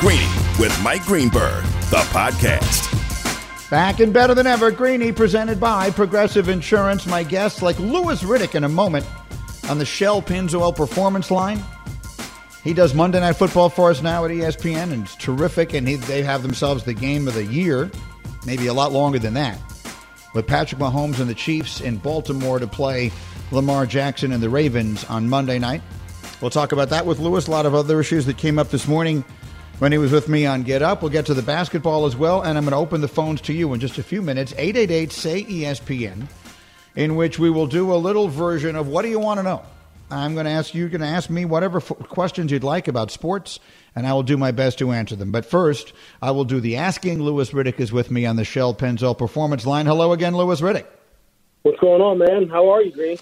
Greeny with Mike Greenberg, the podcast. Back and better than ever, Greeny presented by Progressive Insurance. My guests like Louis Riddick in a moment on the Shell Pennzoil Performance Line. He does Monday Night Football for us now at ESPN, and it's terrific. And he, they have themselves the game of the year, maybe a lot longer than that, with Patrick Mahomes and the Chiefs in Baltimore to play Lamar Jackson and the Ravens on Monday night. We'll talk about that with Louis. A lot of other issues that came up this morning when he was with me on Get Up. We'll get to the basketball as well, and I'm going to open the phones to you in just a few minutes. 888 say ESPN, in which we will do a little version of what do you want to know? I'm going to ask you, going to ask me whatever f- questions you'd like about sports, and I will do my best to answer them. But first, I will do the asking. Louis Riddick is with me on the Shell Pennzoil Performance Line. Hello again, Louis Riddick. What's going on, man? How are you, Green?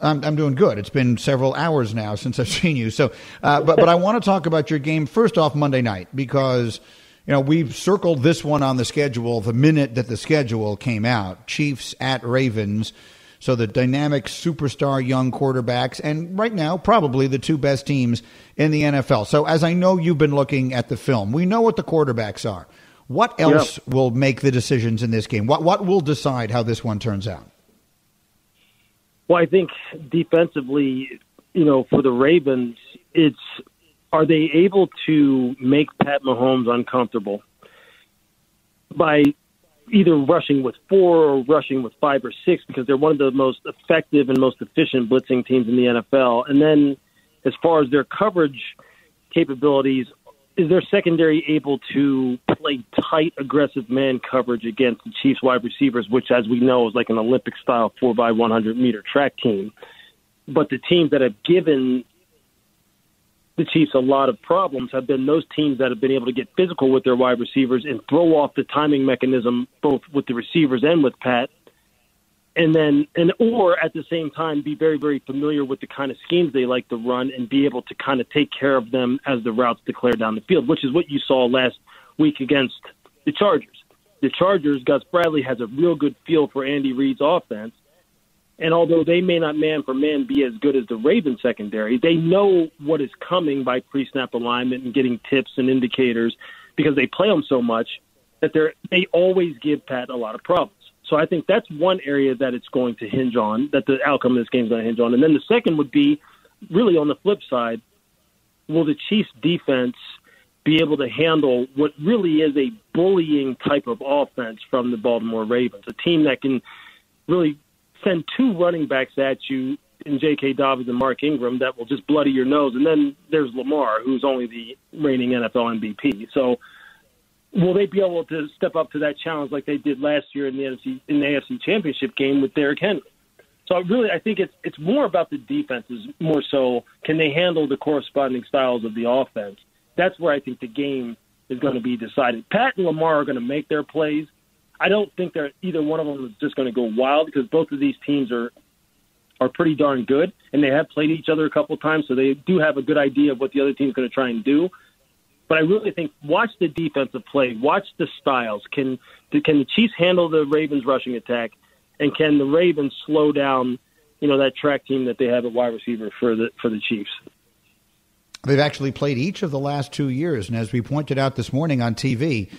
I'm, I'm doing good. It's been several hours now since I've seen you. So, uh, but but I want to talk about your game first off Monday night because you know we've circled this one on the schedule the minute that the schedule came out. Chiefs at Ravens. So the dynamic superstar young quarterbacks, and right now probably the two best teams in the NFL. So as I know you've been looking at the film, we know what the quarterbacks are. What else yeah. will make the decisions in this game? What what will decide how this one turns out? Well, I think defensively, you know, for the Ravens, it's are they able to make Pat Mahomes uncomfortable by either rushing with four or rushing with five or six because they're one of the most effective and most efficient blitzing teams in the NFL. And then as far as their coverage capabilities, is their secondary able to play tight, aggressive man coverage against the Chiefs wide receivers, which, as we know, is like an Olympic style 4 by 100 meter track team? But the teams that have given the Chiefs a lot of problems have been those teams that have been able to get physical with their wide receivers and throw off the timing mechanism both with the receivers and with Pat and then and or at the same time be very very familiar with the kind of schemes they like to run and be able to kind of take care of them as the routes declare down the field, which is what you saw last week against the Chargers. The Chargers, Gus Bradley has a real good feel for Andy Reid's offense. And although they may not man for man be as good as the Ravens secondary, they know what is coming by pre-snap alignment and getting tips and indicators because they play them so much that they're they always give Pat a lot of problems. So I think that's one area that it's going to hinge on, that the outcome of this game is going to hinge on. And then the second would be really on the flip side, will the Chiefs defense be able to handle what really is a bullying type of offense from the Baltimore Ravens, a team that can really send two running backs at you in J.K. Dobbins and Mark Ingram that will just bloody your nose. And then there's Lamar, who's only the reigning NFL MVP. So will they be able to step up to that challenge like they did last year in the NFC in the AFC Championship game with Derrick Henry? So really, I think it's it's more about the defenses more so. Can they handle the corresponding styles of the offense? That's where I think the game is going to be decided. Pat and Lamar are going to make their plays. I don't think they're either one of them is just going to go wild because both of these teams are are pretty darn good and they have played each other a couple times, so they do have a good idea of what the other team's going to try and do. But I really think watch the defensive play, watch the styles. Can can the Chiefs handle the Ravens rushing attack, and can the Ravens slow down, you know, that track team that they have at wide receiver for the for the Chiefs? They've actually played each of the last two years, and as we pointed out this morning on TV,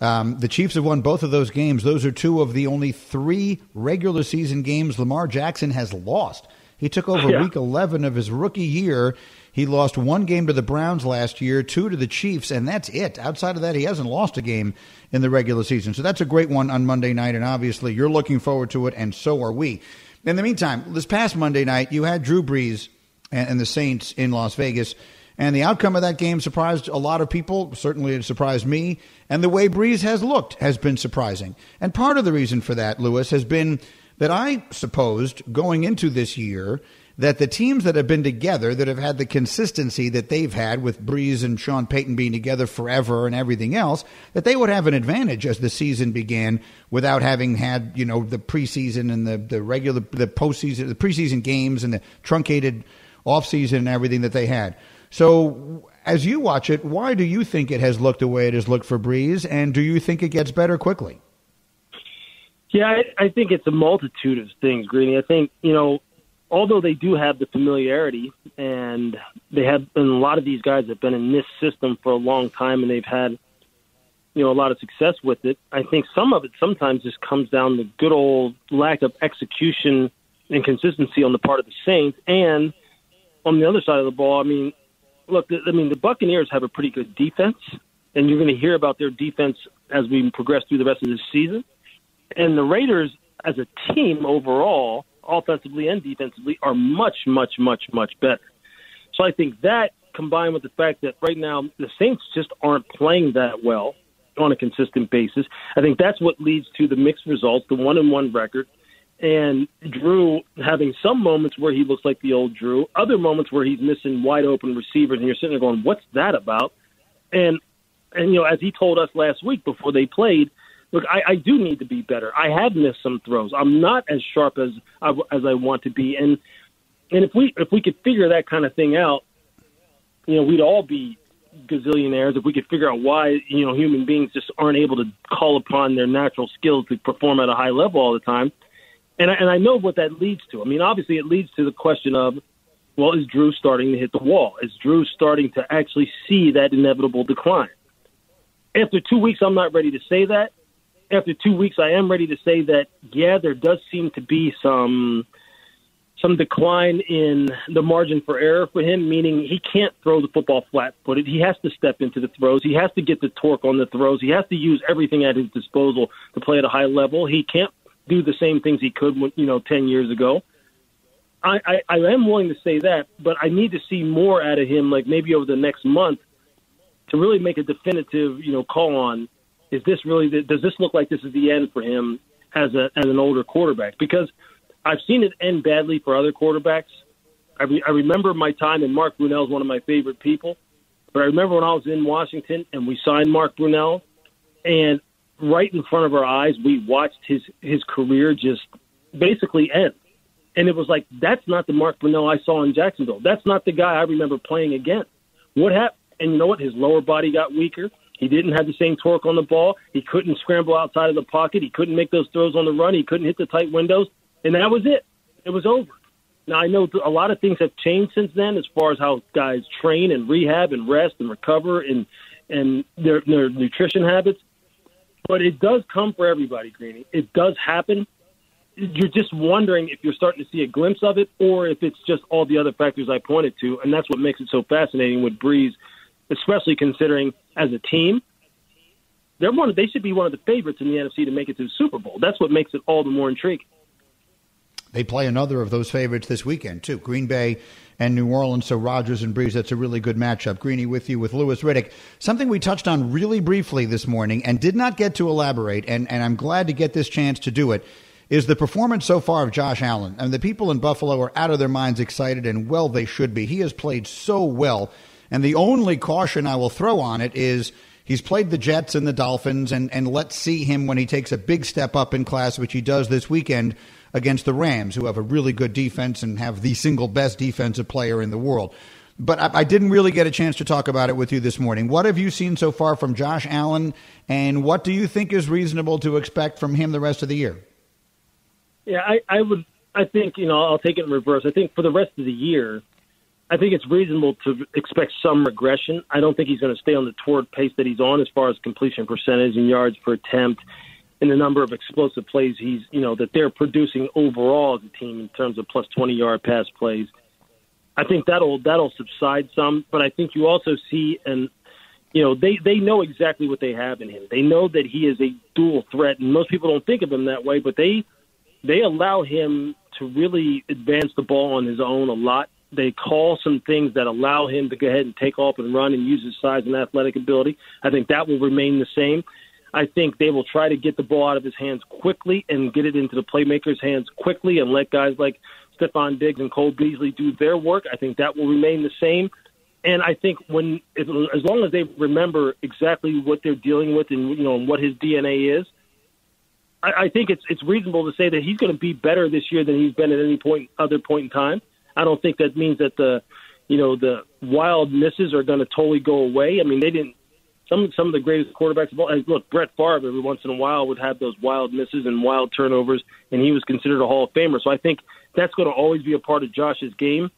um, the Chiefs have won both of those games. Those are two of the only three regular season games Lamar Jackson has lost. He took over yeah. Week 11 of his rookie year he lost one game to the Browns last year, two to the Chiefs, and that's it. Outside of that, he hasn't lost a game in the regular season. So that's a great one on Monday night, and obviously you're looking forward to it, and so are we. In the meantime, this past Monday night, you had Drew Brees and, the Saints in Las Vegas. And the outcome of that game surprised a lot of people. Certainly, it surprised me. And the way Brees has looked has been surprising. And part of the reason for that, Louis, has been that I supposed going into this year that the teams that have been together, that have had the consistency that they've had with Brees and Sean Payton being together forever and everything else, that they would have an advantage as the season began without having had, you know, the preseason and the, the regular, the postseason, the preseason games and the truncated offseason and everything that they had. So as you watch it, why do you think it has looked the way it has looked for Brees? And do you think it gets better quickly? Yeah, I, I think it's a multitude of things, Greeny. I think, you know, although they do have the familiarity and they have, and a lot of these guys have been in this system for a long time, and they've had, you know, a lot of success with it. I think some of it sometimes just comes down to good old lack of execution and consistency on the part of the Saints, and on the other side of the ball, I mean, look, I mean, the Buccaneers have a pretty good defense, and you're going to hear about their defense as we progress through the rest of this season. And the Raiders, as a team overall, offensively and defensively, are much, much, much, much better. So I think that combined with the fact that right now the Saints just aren't playing that well on a consistent basis, I think that's what leads to the mixed results, the one and one record, and Drew having some moments where he looks like the old Drew, other moments where he's missing wide open receivers, and you're sitting there going, "What's that about?" And and you know, as he told us last week before they played, look, I, I do need to be better. I have missed some throws. I'm not as sharp as I, as I want to be, and and if we if we could figure that kind of thing out, you know, we'd all be gazillionaires if we could figure out why you know human beings just aren't able to call upon their natural skills to perform at a high level all the time. And I, and I know what that leads to. I mean, obviously, it leads to the question of, well, is Drew starting to hit the wall? Is Drew starting to actually see that inevitable decline? After two weeks, I'm not ready to say that. After two weeks, I am ready to say that, yeah, there does seem to be some some decline in the margin for error for him, meaning he can't throw the football flat footed. He has to step into the throws. He has to get the torque on the throws. He has to use everything at his disposal to play at a high level. He can't do the same things he could, you know, ten years ago. I, I, I am willing to say that, but I need to see more out of him, like maybe over the next month, to really make a definitive, you know, call on is this really the, does this look like this is the end for him as a as an older quarterback? Because I've seen it end badly for other quarterbacks. I, re, I remember my time, and Mark Brunell is one of my favorite people. But I remember when I was in Washington and we signed Mark Brunell, and right in front of our eyes, we watched his his career just basically end. And it was like that's not the Mark Brunell I saw in Jacksonville. That's not the guy I remember playing again. What happened? And you know what? His lower body got weaker. He didn't have the same torque on the ball. He couldn't scramble outside of the pocket. He couldn't make those throws on the run. He couldn't hit the tight windows. And that was it. It was over. Now I know a lot of things have changed since then, as far as how guys train and rehab and rest and recover and and their their nutrition habits. But it does come for everybody, Greeny. It does happen. You're just wondering if you're starting to see a glimpse of it, or if it's just all the other factors I pointed to, and that's what makes it so fascinating with Brees, especially considering as a team, they're one. They should be one of the favorites in the NFC to make it to the Super Bowl. That's what makes it all the more intriguing. They play another of those favorites this weekend too. Green Bay and New Orleans. So Rodgers and Brees, that's a really good matchup. Greeny with you with Louis Riddick. Something we touched on really briefly this morning and did not get to elaborate, and, and I'm glad to get this chance to do it, is the performance so far of Josh Allen. I And the people in Buffalo are out of their minds excited, and well, they should be. He has played so well. And the only caution I will throw on it is he's played the Jets and the Dolphins, and, and let's see him when he takes a big step up in class, which he does this weekend against the Rams, who have a really good defense and have the single best defensive player in the world. But I, I, didn't really get a chance to talk about it with you this morning. What have you seen so far from Josh Allen, and what do you think is reasonable to expect from him the rest of the year? Yeah, I, I would. I think you know I'll take it in reverse. I think for the rest of the year, I think it's reasonable to expect some regression. I don't think he's going to stay on the toward pace that he's on as far as completion percentage and yards per attempt and the number of explosive plays he's you know that they're producing overall as a team in terms of plus 20 yard pass plays. I think that'll that'll subside some, but I think you also see and you know they they know exactly what they have in him. They know that he is a dual threat, and most people don't think of him that way, but they they allow him to really advance the ball on his own a lot. They call some things that allow him to go ahead and take off and run and use his size and athletic ability. I think that will remain the same. I think they will try to get the ball out of his hands quickly and get it into the playmakers' hands quickly and let guys like Stefon Diggs and Cole Beasley do their work. I think that will remain the same. And I think when, as long as they remember exactly what they're dealing with and you know and what his DNA is, I, I think it's it's reasonable to say that he's going to be better this year than he's been at any point other point in time. I don't think that means that the, you know, the wild misses are going to totally go away. I mean, they didn't some some of the greatest quarterbacks of all. Look, Brett Favre every once in a while would have those wild misses and wild turnovers, and he was considered a Hall of Famer. So I think that's going to always be a part of Josh's game.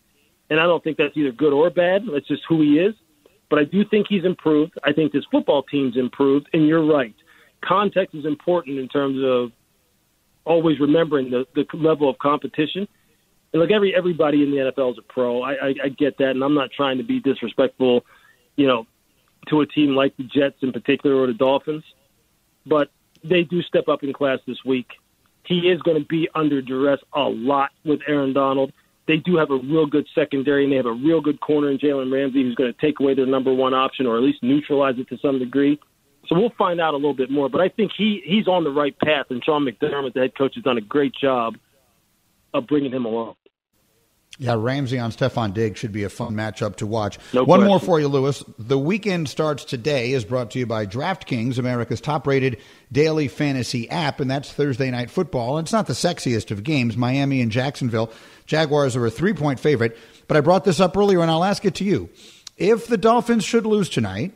and I don't think that's either good or bad. That's just who he is. But I do think he's improved. I think this football team's improved, and you're right. Context is important in terms of always remembering the, the level of competition. Look, every everybody in the NFL is a pro. I, I, I get that, and I'm not trying to be disrespectful, you know, to a team like the Jets in particular or the Dolphins. But they do step up in class this week. He is going to be under duress a lot with Aaron Donald. They do have a real good secondary, and they have a real good corner in Jalen Ramsey who's going to take away their number one option or at least neutralize it to some degree. So we'll find out a little bit more. But I think he he's on the right path, and Sean McDermott, the head coach, has done a great job of bringing him along. Yeah, Ramsey on Stefon Diggs should be a fun matchup to watch. No One question. more for you, Louis. The weekend starts today is brought to you by DraftKings, America's top-rated daily fantasy app, and that's Thursday night football. And it's not the sexiest of games. Miami and Jacksonville. Jaguars are a three-point favorite, but I brought this up earlier, and I'll ask it to you. If the Dolphins should lose tonight,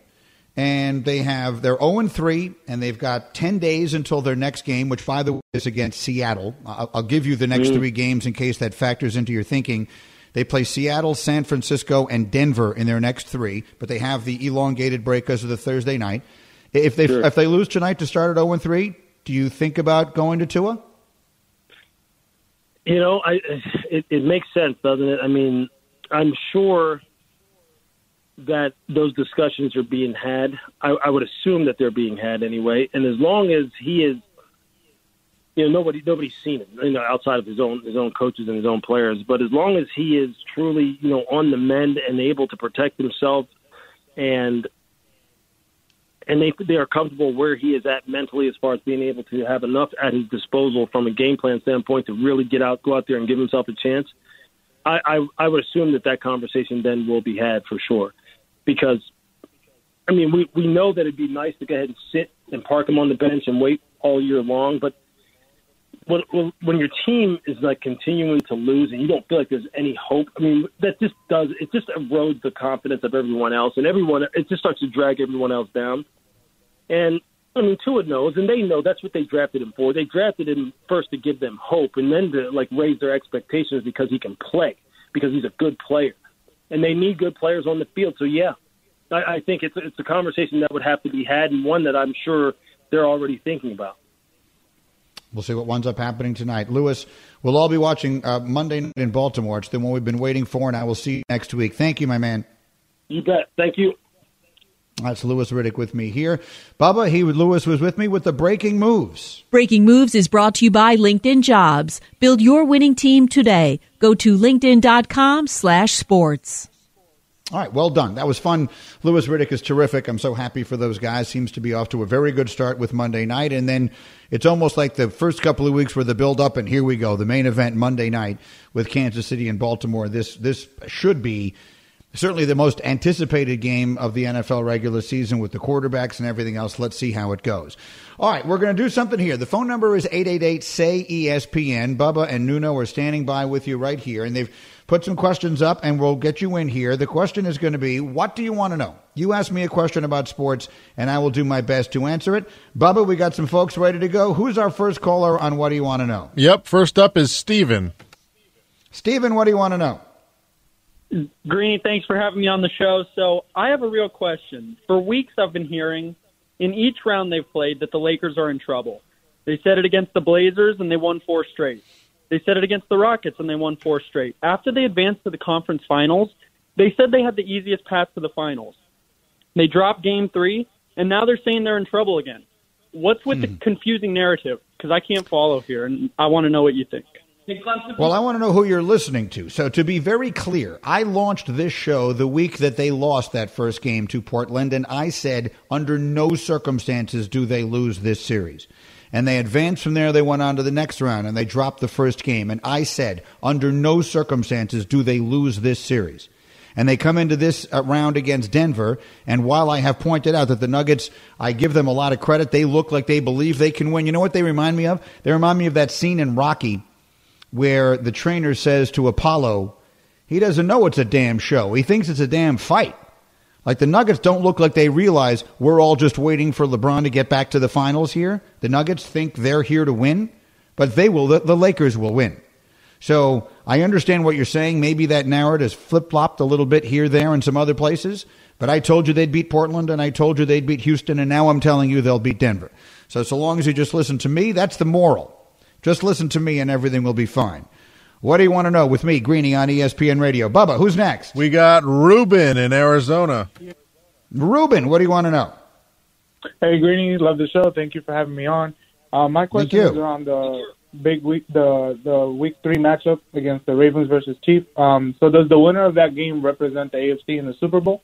and they have they're 0 and 3 and they've got 10 days until their next game which by the way is against Seattle. I'll, I'll give you the next mm. 3 games in case that factors into your thinking. They play Seattle, San Francisco and Denver in their next 3, but they have the elongated break because of the Thursday night. If they Sure. if they lose tonight to start at 0 and 3, do you think about going to Tua? You know, I it, it makes sense, doesn't it? I mean, I'm sure that those discussions are being had. I, I would assume that they're being had anyway. And as long as he is, you know, nobody nobody's seen it, you know, outside of his own his own coaches and his own players. But as long as he is truly, you know, on the mend and able to protect himself, and and they they are comfortable where he is at mentally as far as being able to have enough at his disposal from a game plan standpoint to really get out go out there and give himself a chance. I, I I would assume that that conversation then will be had for sure, because I mean we we know that it'd be nice to go ahead and sit and park him on the bench and wait all year long, but when when- your team is like continuing to lose and you don't feel like there's any hope, I mean that just does it just erodes the confidence of everyone else and everyone it just starts to drag everyone else down. And I mean, Tua knows, and they know that's what they drafted him for. They drafted him first to give them hope, and then to like raise their expectations because he can play, because he's a good player, and they need good players on the field. So yeah, I, I think it's it's a conversation that would have to be had, and one that I'm sure they're already thinking about. We'll see what winds up happening tonight. Louis, we'll all be watching uh, Monday night in Baltimore. It's the one we've been waiting for, and I will see you next week. Thank you, my man. You bet. Thank you. That's Louis Riddick with me here. Bubba, he Louis was with me with the breaking moves. Breaking Moves is brought to you by LinkedIn Jobs. Build your winning team today. Go to linkedin.com slash sports. All right, well done. That was fun. Louis Riddick is terrific. I'm so happy for those guys. Seems to be off to a very good start with Monday night, and then it's almost like the first couple of weeks were the build up, and here we go, the main event Monday night with Kansas City and Baltimore. This this should be certainly the most anticipated game of the NFL regular season with the quarterbacks and everything else. Let's see how it goes. All right, we're going to do something here. The phone number is 888 say ESPN. Bubba and Nuno are standing by with you right here, and they've put some questions up, and we'll get you in here. The question is going to be what do you want to know? You ask me a question about sports, and I will do my best to answer it. Bubba, we got some folks ready to go. Who's our first caller on what do you want to know? Yep. First up is Steven. Steven, what do you want to know? Greeny, thanks for having me on the show. So I have a real question. For weeks, I've been hearing in each round they've played that the Lakers are in trouble. They said it against the Blazers and they won four straight. They said it against the Rockets and they won four straight. After they advanced to the conference finals, they said they had the easiest path to the finals. They dropped game three, and now they're saying they're in trouble again. What's with the hmm. confusing narrative? Because I can't follow here, and I want to know what you think. Well, I want to know who you're listening to. So, to be very clear, I launched this show the week that they lost that first game to Portland, and I said, under no circumstances do they lose this series. And they advanced from there, they went on to the next round, and they dropped the first game. And I said, under no circumstances do they lose this series. And they come into this uh, round against Denver. And while I have pointed out that the Nuggets, I give them a lot of credit, they look like they believe they can win. You know what they remind me of? They remind me of that scene in Rocky where the trainer says to Apollo, he doesn't know it's a damn show. He thinks it's a damn fight. Like the Nuggets don't look like they realize we're all just waiting for LeBron to get back to the finals here. The Nuggets think they're here to win, but they will. The, the Lakers will win. So I understand what you're saying. Maybe that narrative has flip flopped a little bit here, there, and some other places. But I told you they'd beat Portland, and I told you they'd beat Houston, and now I'm telling you they'll beat Denver. So so long as you just listen to me, that's the moral. Just listen to me, and everything will be fine. What do you want to know with me, Greeny, on ESPN Radio? Bubba, who's next? We got Ruben in Arizona. Ruben, what do you want to know? Hey, Greeny, love the show. Thank you for having me on. Uh, my question is around the big week, the the week three matchup against the Ravens versus Chiefs. Um, so, does the winner of that game represent the AFC in the Super Bowl?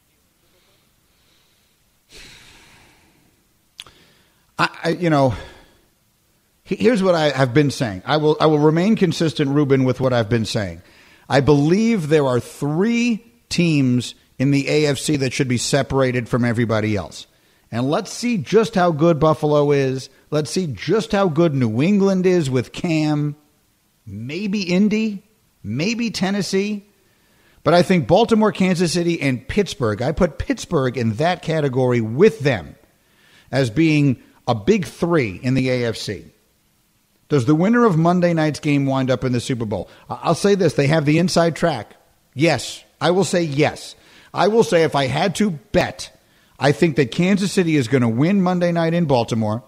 I, I you know, here's what I have been saying. I will I will remain consistent, Ruben, with what I've been saying. I believe there are three teams in the AFC that should be separated from everybody else. And let's see just how good Buffalo is. Let's see just how good New England is with Cam. Maybe Indy, maybe Tennessee. But I think Baltimore, Kansas City, and Pittsburgh, I put Pittsburgh in that category with them as being a big three in the AFC. Does the winner of Monday night's game wind up in the Super Bowl? I'll say this they have the inside track. Yes. I will say yes. I will say if I had to bet, I think that Kansas City is going to win Monday night in Baltimore.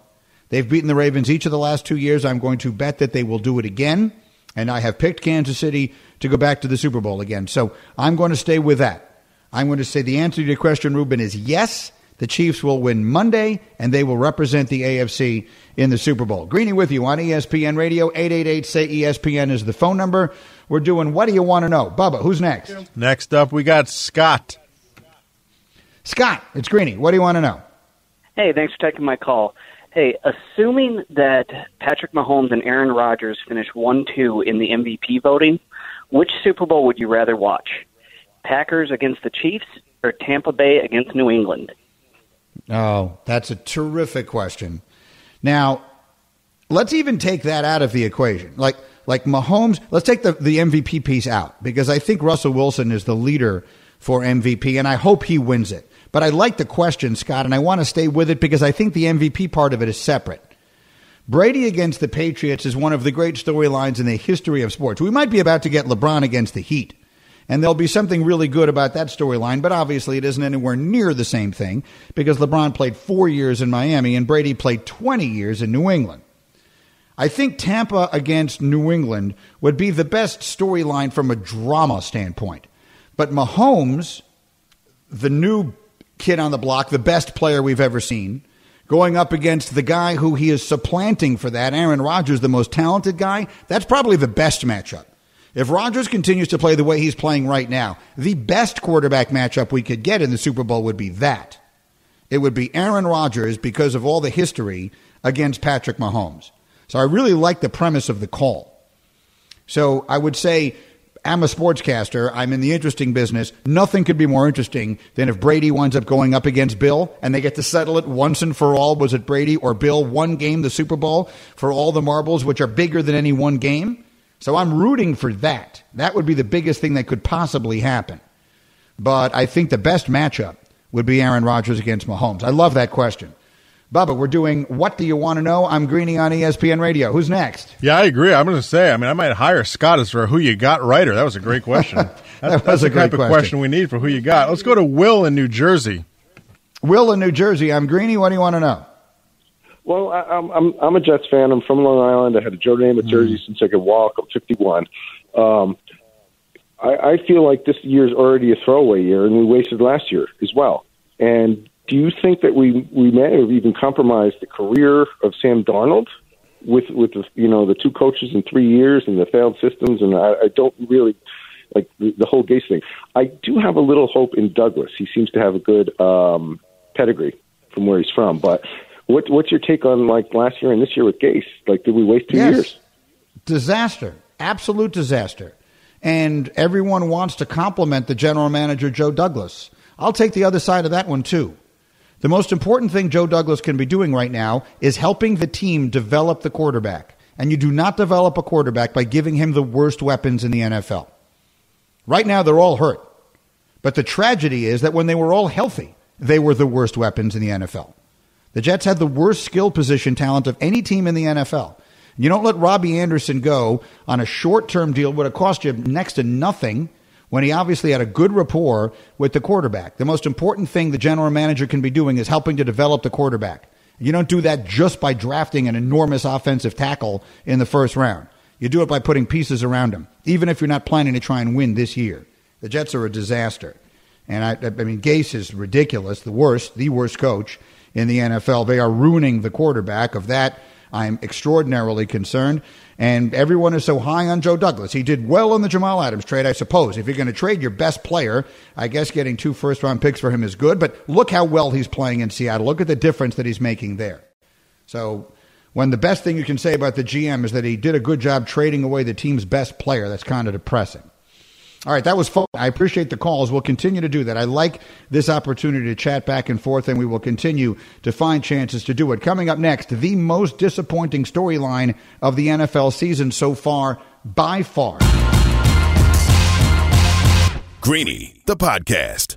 They've beaten the Ravens each of the last two years. I'm going to bet that they will do it again. And I have picked Kansas City to go back to the Super Bowl again. So I'm going to stay with that. I'm going to say the answer to your question, Ruben, is yes. The Chiefs will win Monday, and they will represent the AFC in the Super Bowl. Greeny with you on ESPN Radio. 888 say ESPN is the phone number. We're doing What Do You Want to Know? Bubba, who's next? Next up, we got Scott. Scott, it's Greeny. What do you want to know? Hey, thanks for taking my call. Hey, assuming that Patrick Mahomes and Aaron Rodgers finish 1 2 in the MVP voting, which Super Bowl would you rather watch? Packers against the Chiefs or Tampa Bay against New England? Oh, that's a terrific question. Now, let's even take that out of the equation. Like, like Mahomes, let's take the, the MVP piece out because I think Russell Wilson is the leader for MVP, and I hope he wins it. But I like the question, Scott, and I want to stay with it because I think the MVP part of it is separate. Brady against the Patriots is one of the great storylines in the history of sports. We might be about to get LeBron against the Heat, and there'll be something really good about that storyline, but obviously it isn't anywhere near the same thing because LeBron played four years in Miami and Brady played 20 years in New England. I think Tampa against New England would be the best storyline from a drama standpoint. But Mahomes, the new kid on the block, the best player we've ever seen, going up against the guy who he is supplanting for that, Aaron Rodgers, the most talented guy, that's probably the best matchup. If Rodgers continues to play the way he's playing right now, the best quarterback matchup we could get in the Super Bowl would be that. It would be Aaron Rodgers because of all the history against Patrick Mahomes. So I really like the premise of the call. So I would say I'm a sportscaster. I'm in the interesting business. Nothing could be more interesting than if Brady winds up going up against Bill and they get to settle it once and for all. Was it Brady or Bill? One game, the Super Bowl, for all the marbles, which are bigger than any one game. So I'm rooting for that. That would be the biggest thing that could possibly happen. But I think the best matchup would be Aaron Rodgers against Mahomes. I love that question. Bubba, we're doing What Do You Want to Know? I'm Greeny on ESPN Radio. Who's next? Yeah, I agree. I'm going to say, I mean, I might hire Scott as for who you got writer. That was a great question. that that's, was the a great type of question. question we need for who you got. Let's go to Will in New Jersey. Will in New Jersey. I'm Greeny. What do you want to know? Well, I, I'm I'm I'm a Jets fan. I'm from Long Island. I had a Joe Namath jersey since I could walk. I'm 51. Um, I, I feel like this year's already a throwaway year, and we wasted last year as well. And do you think that we we may have even compromised the career of Sam Darnold with with the, you know the two coaches in three years and the failed systems? And I, I don't really like the, the whole Gase thing. I do have a little hope in Douglas. He seems to have a good um, pedigree from where he's from. But what what's your take on like last year and this year with Gase? Like, did we waste two Yes. years? Disaster. Absolute disaster. And everyone wants to compliment the general manager, Joe Douglas. I'll take the other side of that one, too. The most important thing Joe Douglas can be doing right now is helping the team develop the quarterback. And you do not develop a quarterback by giving him the worst weapons in the NFL. Right now, they're all hurt. But the tragedy is that when they were all healthy, they were the worst weapons in the NFL. The Jets had the worst skill position talent of any team in the NFL. You don't let Robbie Anderson go on a short term deal would have cost you next to nothing when he obviously had a good rapport with the quarterback. The most important thing the general manager can be doing is helping to develop the quarterback. You don't do that just by drafting an enormous offensive tackle in the first round. You do it by putting pieces around him, even if you're not planning to try and win this year. The Jets are a disaster. And I, I mean, Gase is ridiculous, the worst, the worst coach in the NFL. They are ruining the quarterback. Of that, I'm extraordinarily concerned. And everyone is so high on Joe Douglas. He did well in the Jamal Adams trade, I suppose. If you're going to trade your best player, I guess getting two first round picks for him is good. But look how well he's playing in Seattle. Look at the difference that he's making there. So when the best thing you can say about the GM is that he did a good job trading away the team's best player, that's kind of depressing. All right, that was fun. I appreciate the calls. We'll continue to do that. I like this opportunity to chat back and forth, and we will continue to find chances to do it. Coming up next, the most disappointing storyline of the NFL season so far, by far. Greeny, the podcast.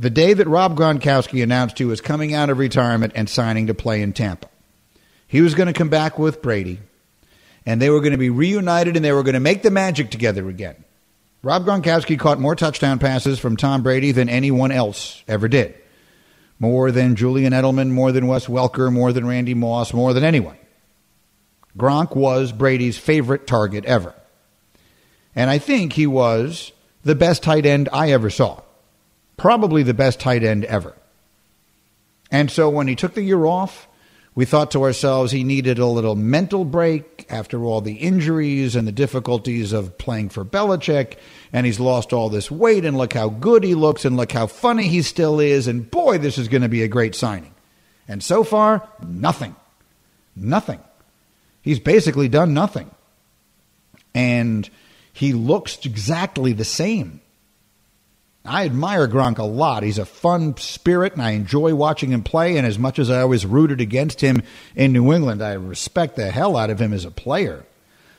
the day that Rob Gronkowski announced he was coming out of retirement and signing to play in Tampa. He was going to come back with Brady, and they were going to be reunited and they were going to make the magic together again. Rob Gronkowski caught more touchdown passes from Tom Brady than anyone else ever did. More than Julian Edelman, more than Wes Welker, more than Randy Moss, more than anyone. Gronk was Brady's favorite target ever. And I think he was the best tight end I ever saw probably the best tight end ever. And so when he took the year off, we thought to ourselves he needed a little mental break after all the injuries and the difficulties of playing for Belichick. And he's lost all this weight, and look how good he looks, and look how funny he still is. And boy, this is going to be a great signing. And so far, nothing. Nothing. He's basically done nothing. And he looks exactly the same. I admire Gronk a lot. He's a fun spirit, and I enjoy watching him play. And as much as I always rooted against him in New England, I respect the hell out of him as a player.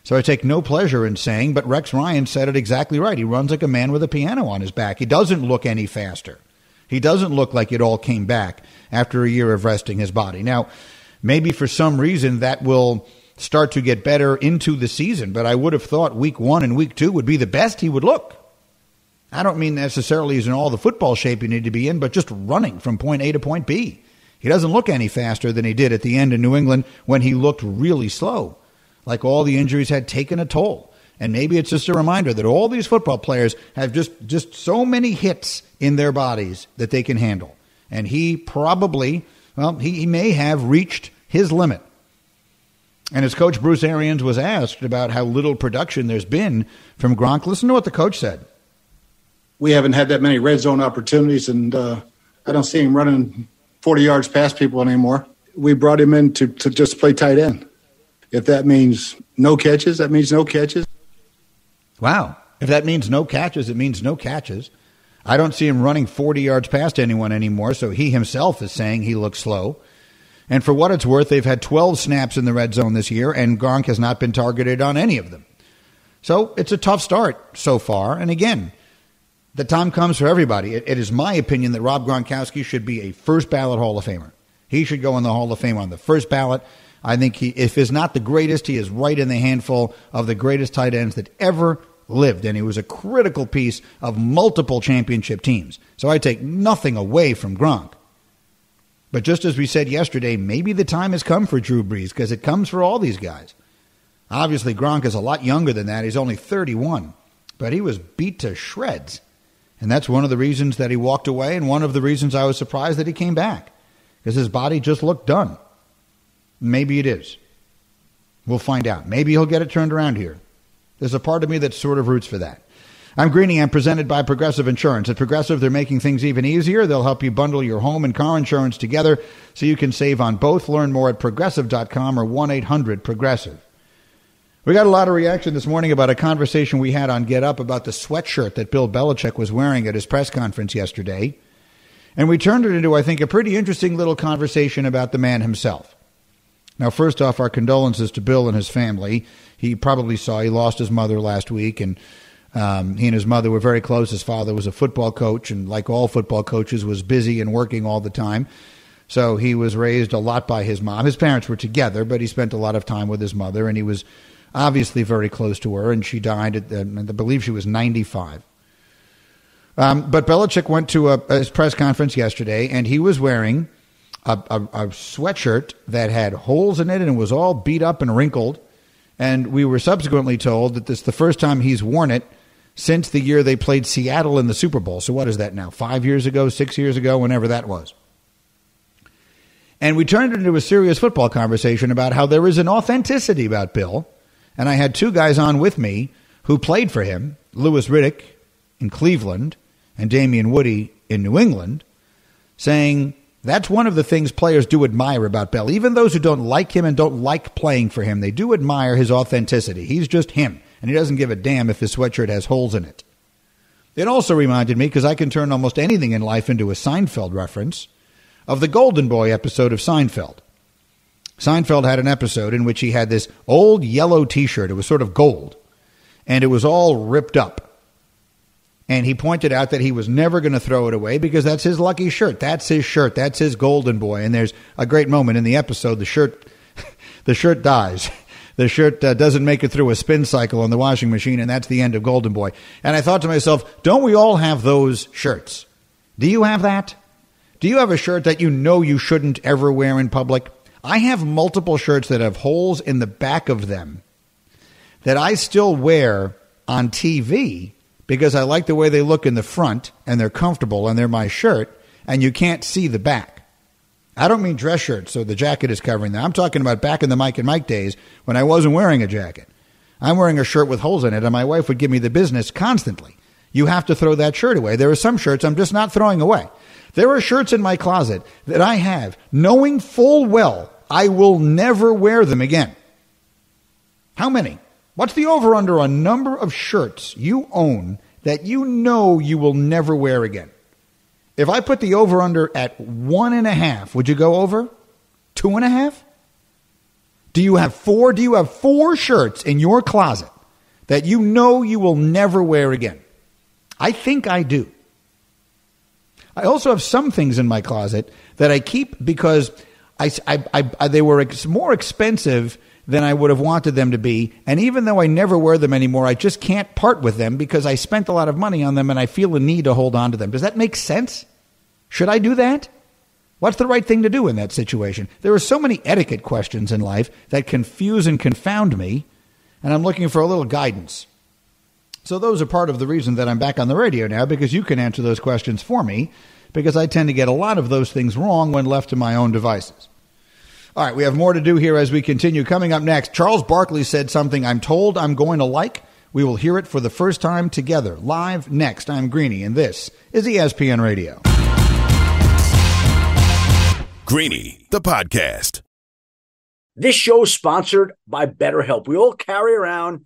So I take no pleasure in saying, but Rex Ryan said it exactly right. He runs like a man with a piano on his back. He doesn't look any faster. He doesn't look like it all came back after a year of resting his body. Now, maybe for some reason that will start to get better into the season, but I would have thought week one and week two would be the best he would look. I don't mean necessarily he's in all the football shape you need to be in, but just running from point A to point B. He doesn't look any faster than he did at the end in New England when he looked really slow, like all the injuries had taken a toll. And maybe it's just a reminder that all these football players have just, just so many hits in their bodies that they can handle. And he probably, well, he, he may have reached his limit. And as coach Bruce Arians was asked about how little production there's been from Gronk, listen to what the coach said we haven't had that many red zone opportunities, and uh, I don't see him running 40 yards past people anymore. We brought him in to, to just play tight end. If that means no catches, that means no catches. Wow. If that means no catches, it means no catches. I don't see him running 40 yards past anyone anymore, so he himself is saying he looks slow. And for what it's worth, they've had 12 snaps in the red zone this year, and Gronk has not been targeted on any of them. So it's a tough start so far. And again, the time comes for everybody. It, it is my opinion that Rob Gronkowski should be a first ballot Hall of Famer. He should go in the Hall of Fame on the first ballot. I think he, if he's not the greatest, he is right in the handful of the greatest tight ends that ever lived, and he was a critical piece of multiple championship teams. So I take nothing away from Gronk. But just as we said yesterday, maybe the time has come for Drew Brees because it comes for all these guys. Obviously, Gronk is a lot younger than that. He's only 31, but he was beat to shreds. And that's one of the reasons that he walked away, and one of the reasons I was surprised that he came back because his body just looked done. Maybe it is. We'll find out. Maybe he'll get it turned around here. There's a part of me that sort of roots for that. I'm Greeny. I'm presented by Progressive Insurance. At Progressive, they're making things even easier. They'll help you bundle your home and car insurance together so you can save on both. Learn more at progressive.com or 1 800 Progressive. We got a lot of reaction this morning about a conversation we had on Get Up about the sweatshirt that Bill Belichick was wearing at his press conference yesterday. And we turned it into, I think, a pretty interesting little conversation about the man himself. Now, first off, our condolences to Bill and his family. He probably saw he lost his mother last week, and um, he and his mother were very close. His father was a football coach, and like all football coaches, was busy and working all the time. So he was raised a lot by his mom. His parents were together, but he spent a lot of time with his mother, and he was obviously very close to her. And she died at, the, I believe she was 95. Um, but Belichick went to a, a, press conference yesterday, and he was wearing a, a, a sweatshirt that had holes in it and was all beat up and wrinkled. And we were subsequently told that this is the first time he's worn it since the year they played Seattle in the Super Bowl. So what is that now? Five years ago, six years ago, whenever that was. And we turned it into a serious football conversation about how there is an authenticity about Bill. And I had two guys on with me who played for him, Louis Riddick in Cleveland and Damien Woody in New England, saying that's one of the things players do admire about Bell. Even those who don't like him and don't like playing for him, they do admire his authenticity. He's just him, and he doesn't give a damn if his sweatshirt has holes in it. It also reminded me, because I can turn almost anything in life into a Seinfeld reference, of the Golden Boy episode of Seinfeld. Seinfeld had an episode in which he had this old yellow t shirt. It was sort of gold, and it was all ripped up. And he pointed out that he was never going to throw it away because that's his lucky shirt. That's his shirt. That's his golden boy. And there's a great moment in the episode. The shirt, the shirt dies. The shirt uh, doesn't make it through a spin cycle on the washing machine, and that's the end of Golden Boy. And I thought to myself, don't we all have those shirts? Do you have that? Do you have a shirt that you know you shouldn't ever wear in public? I have multiple shirts that have holes in the back of them that I still wear on TV because I like the way they look in the front and they're comfortable and they're my shirt and you can't see the back. I don't mean dress shirts, so the jacket is covering them. I'm talking about back in the Mike and Mike days when I wasn't wearing a jacket. I'm wearing a shirt with holes in it, and my wife would give me the business constantly. You have to throw that shirt away. There are some shirts I'm just not throwing away. There are shirts in my closet that I have, knowing full well I will never wear them again. How many? What's the over under on number of shirts you own that you know you will never wear again? If I put the over under at one and a half, would you go over? Two and a half? Do you have four? Do you have four shirts in your closet that you know you will never wear again? I think I do. I also have some things in my closet that I keep because I, I, I, they were ex- more expensive than I would have wanted them to be. And even though I never wear them anymore, I just can't part with them because I spent a lot of money on them and I feel a need to hold on to them. Does that make sense? Should I do that? What's the right thing to do in that situation? There are so many etiquette questions in life that confuse and confound me, and I'm looking for a little guidance. So, those are part of the reason that I'm back on the radio now because you can answer those questions for me because I tend to get a lot of those things wrong when left to my own devices. All right, we have more to do here as we continue. Coming up next, Charles Barkley said something I'm told I'm going to like. We will hear it for the first time together, live next. I'm Greeny, and this is ESPN Radio. Greeny, the podcast. This show is sponsored by BetterHelp. We all carry around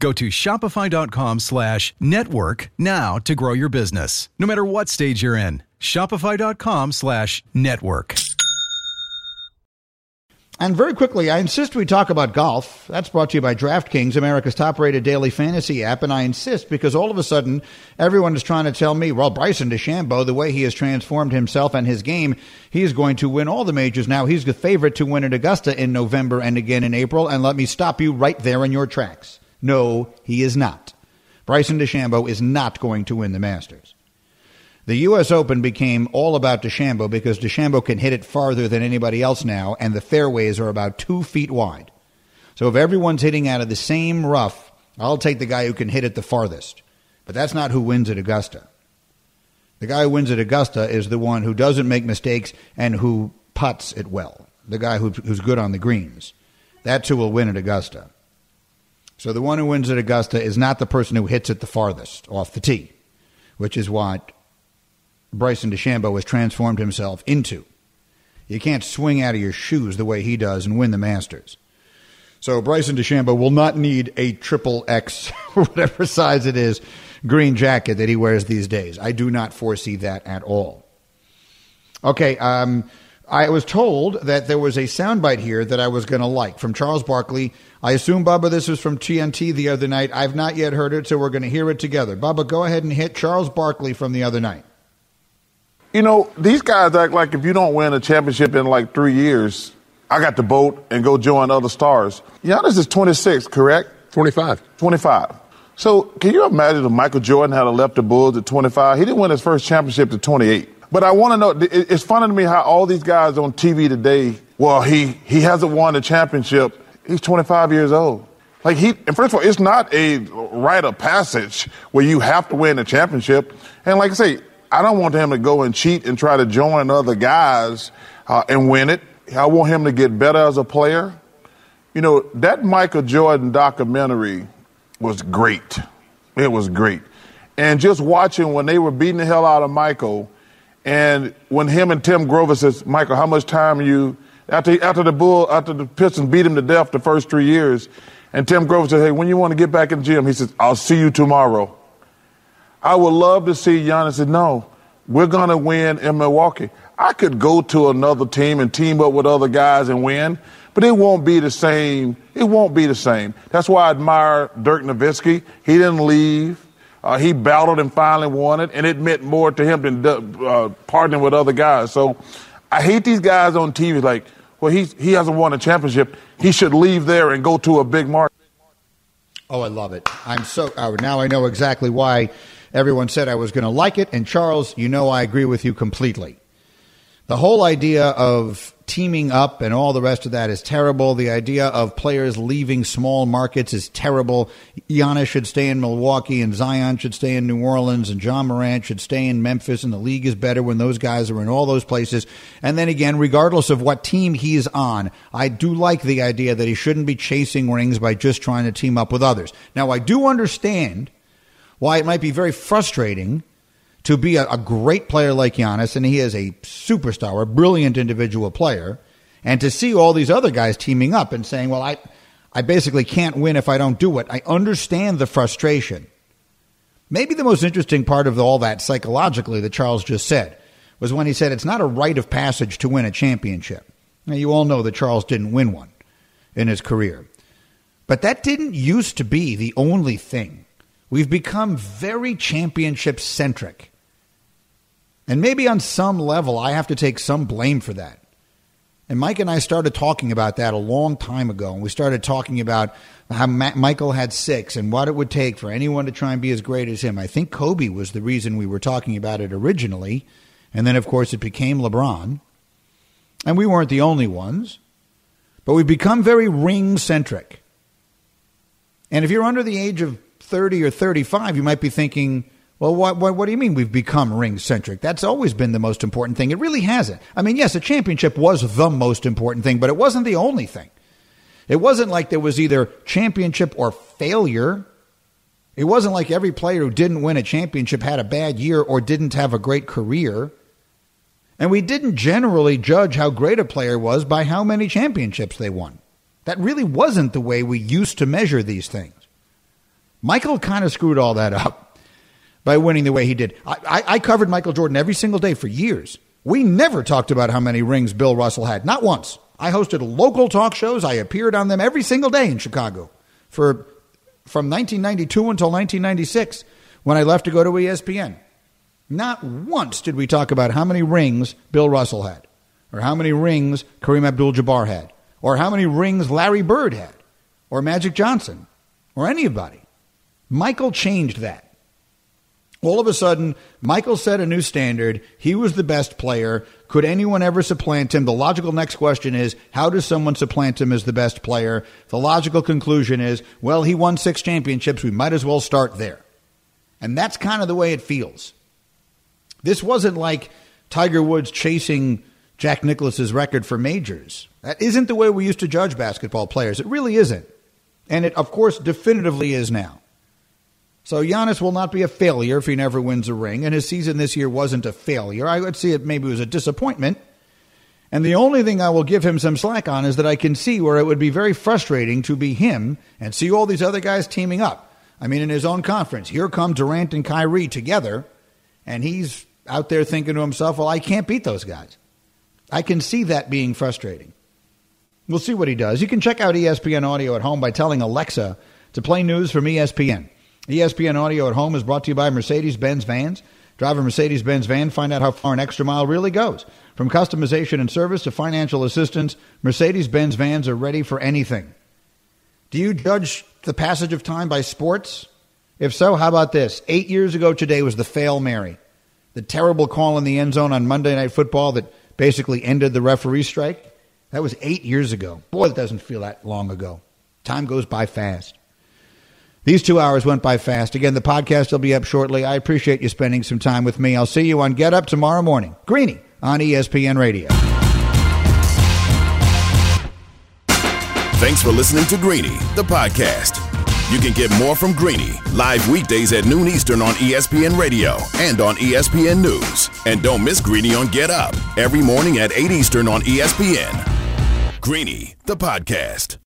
Go to shopify.com slash network now to grow your business, no matter what stage you're in. Shopify.com slash network. And very quickly, I insist we talk about golf. That's brought to you by DraftKings, America's top rated daily fantasy app. And I insist because all of a sudden, everyone is trying to tell me, well, Bryson DeChambeau, the way he has transformed himself and his game, he is going to win all the majors now. He's the favorite to win at Augusta in November and again in April. And let me stop you right there in your tracks. No, he is not. Bryson DeChambeau is not going to win the Masters. The U.S. Open became all about DeChambeau because DeChambeau can hit it farther than anybody else now, and the fairways are about two feet wide. So if everyone's hitting out of the same rough, I'll take the guy who can hit it the farthest. But that's not who wins at Augusta. The guy who wins at Augusta is the one who doesn't make mistakes and who puts it well. The guy who, who's good on the greens. That's who will win at Augusta. So the one who wins at Augusta is not the person who hits it the farthest off the tee, which is what Bryson DeChambeau has transformed himself into. You can't swing out of your shoes the way he does and win the Masters. So Bryson DeChambeau will not need a triple X, whatever size it is, green jacket that he wears these days. I do not foresee that at all. Okay, um, I was told that there was a soundbite here that I was going to like from Charles Barkley. I assume, Bubba, this was from TNT the other night. I've not yet heard it, so we're going to hear it together. Bubba, go ahead and hit Charles Barkley from the other night. You know, these guys act like if you don't win a championship in like three years, I got the boat and go join other stars. Giannis is 26, correct? 25. 25. So can you imagine if Michael Jordan had left the Bulls at 25? He didn't win his first championship at 28. But I want to know, it's funny to me how all these guys on TV today, well, he, he hasn't won a championship. He's 25 years old. Like he, and first of all, it's not a rite of passage where you have to win a championship. And like I say, I don't want him to go and cheat and try to join other guys uh, and win it. I want him to get better as a player. You know, that Michael Jordan documentary was great. It was great. And just watching when they were beating the hell out of Michael, and when him and Tim Grover says, Michael, how much time you after after the Bull after the Pistons beat him to death the first three years, and Tim Grover said, Hey, when you want to get back in the gym, he says, I'll see you tomorrow. I would love to see Giannis say, no, we're to win in Milwaukee. I could go to another team and team up with other guys and win, but it won't be the same. It won't be the same. That's why I admire Dirk Nowitzki. He didn't leave. Uh, he battled and finally won it, and it meant more to him than uh, partnering with other guys. So I hate these guys on TV like, well, he, he hasn't won a championship. He should leave there and go to a big market. Oh, I love it. I'm so, oh, now I know exactly why Everyone said I was going to like it. And Charles, you know I agree with you completely. The whole idea of teaming up and all the rest of that is terrible. The idea of players leaving small markets is terrible. Giannis should stay in Milwaukee and Zion should stay in New Orleans and Ja Morant should stay in Memphis and the league is better when those guys are in all those places. And then again, regardless of what team he's on, I do like the idea that he shouldn't be chasing rings by just trying to team up with others. Now, I do understand why it might be very frustrating to be a, a, great player like Giannis, and he is a superstar, a brilliant individual player, and to see all these other guys teaming up and saying, well, I, I basically can't win if I don't do it. I understand the frustration. Maybe the most interesting part of all that psychologically that Charles just said was when he said it's not a rite of passage to win a championship. Now, you all know that Charles didn't win one in his career. But that didn't used to be the only thing We've become very championship centric. And maybe on some level, I have to take some blame for that. And Mike and I started talking about that a long time ago. And we started talking about how Ma- Michael had six and what it would take for anyone to try and be as great as him. I think Kobe was the reason we were talking about it originally. And then, of course, it became LeBron. And we weren't the only ones. But we've become very ring centric. And if you're under the age of 30 or 35, you might be thinking, well, what, what, what do you mean we've become ring centric? That's always been the most important thing. It really hasn't. I mean, yes, a championship was the most important thing, but it wasn't the only thing. It wasn't like there was either championship or failure. It wasn't like every player who didn't win a championship had a bad year or didn't have a great career. And we didn't generally judge how great a player was by how many championships they won. That really wasn't the way we used to measure these things. Michael kind of screwed all that up by winning the way he did. I, I, I, covered Michael Jordan every single day for years. We never talked about how many rings Bill Russell had, not once. I hosted local talk shows. I appeared on them every single day in Chicago for from 1992 until 1996 when I left to go to ESPN. Not once did we talk about how many rings Bill Russell had, or how many rings Kareem Abdul Jabbar had, or how many rings Larry Bird had, or Magic Johnson, or anybody. Michael changed that. All of a sudden, Michael set a new standard. He was the best player. Could anyone ever supplant him? The logical next question is how does someone supplant him as the best player? The logical conclusion is well, he won six championships. We might as well start there. And that's kind of the way it feels. This wasn't like Tiger Woods chasing Jack Nicklaus's record for majors. That isn't the way we used to judge basketball players. It really isn't. And it, of course, definitively is now. So Giannis will not be a failure if he never wins a ring, and his season this year wasn't a failure. I would see it maybe was a disappointment. And the only thing I will give him some slack on is that I can see where it would be very frustrating to be him and see all these other guys teaming up. I mean, in his own conference, here come Durant and Kyrie together, and he's out there thinking to himself, well, I can't beat those guys. I can see that being frustrating. We'll see what he does. You can check out ESPN Audio at home by telling Alexa to play news from ESPN. ESPN Audio at Home is brought to you by Mercedes Benz Vans. Drive a Mercedes Benz van, find out how far an extra mile really goes. From customization and service to financial assistance, Mercedes Benz vans are ready for anything. Do you judge the passage of time by sports? If so, how about this? Eight years ago today was the fail Mary, the terrible call in the end zone on Monday Night Football that basically ended the referee strike. That was eight years ago. Boy, that doesn't feel that long ago. Time goes by fast. These two hours went by fast. Again, the podcast will be up shortly. I appreciate you spending some time with me. I'll see you on Get Up tomorrow morning. Greeny on ESPN Radio. Thanks for listening to Greeny, the podcast. You can get more from Greeny live weekdays at noon Eastern on ESPN Radio and on ESPN News. And don't miss Greeny on Get Up every morning at 8 Eastern on ESPN. Greeny, the podcast.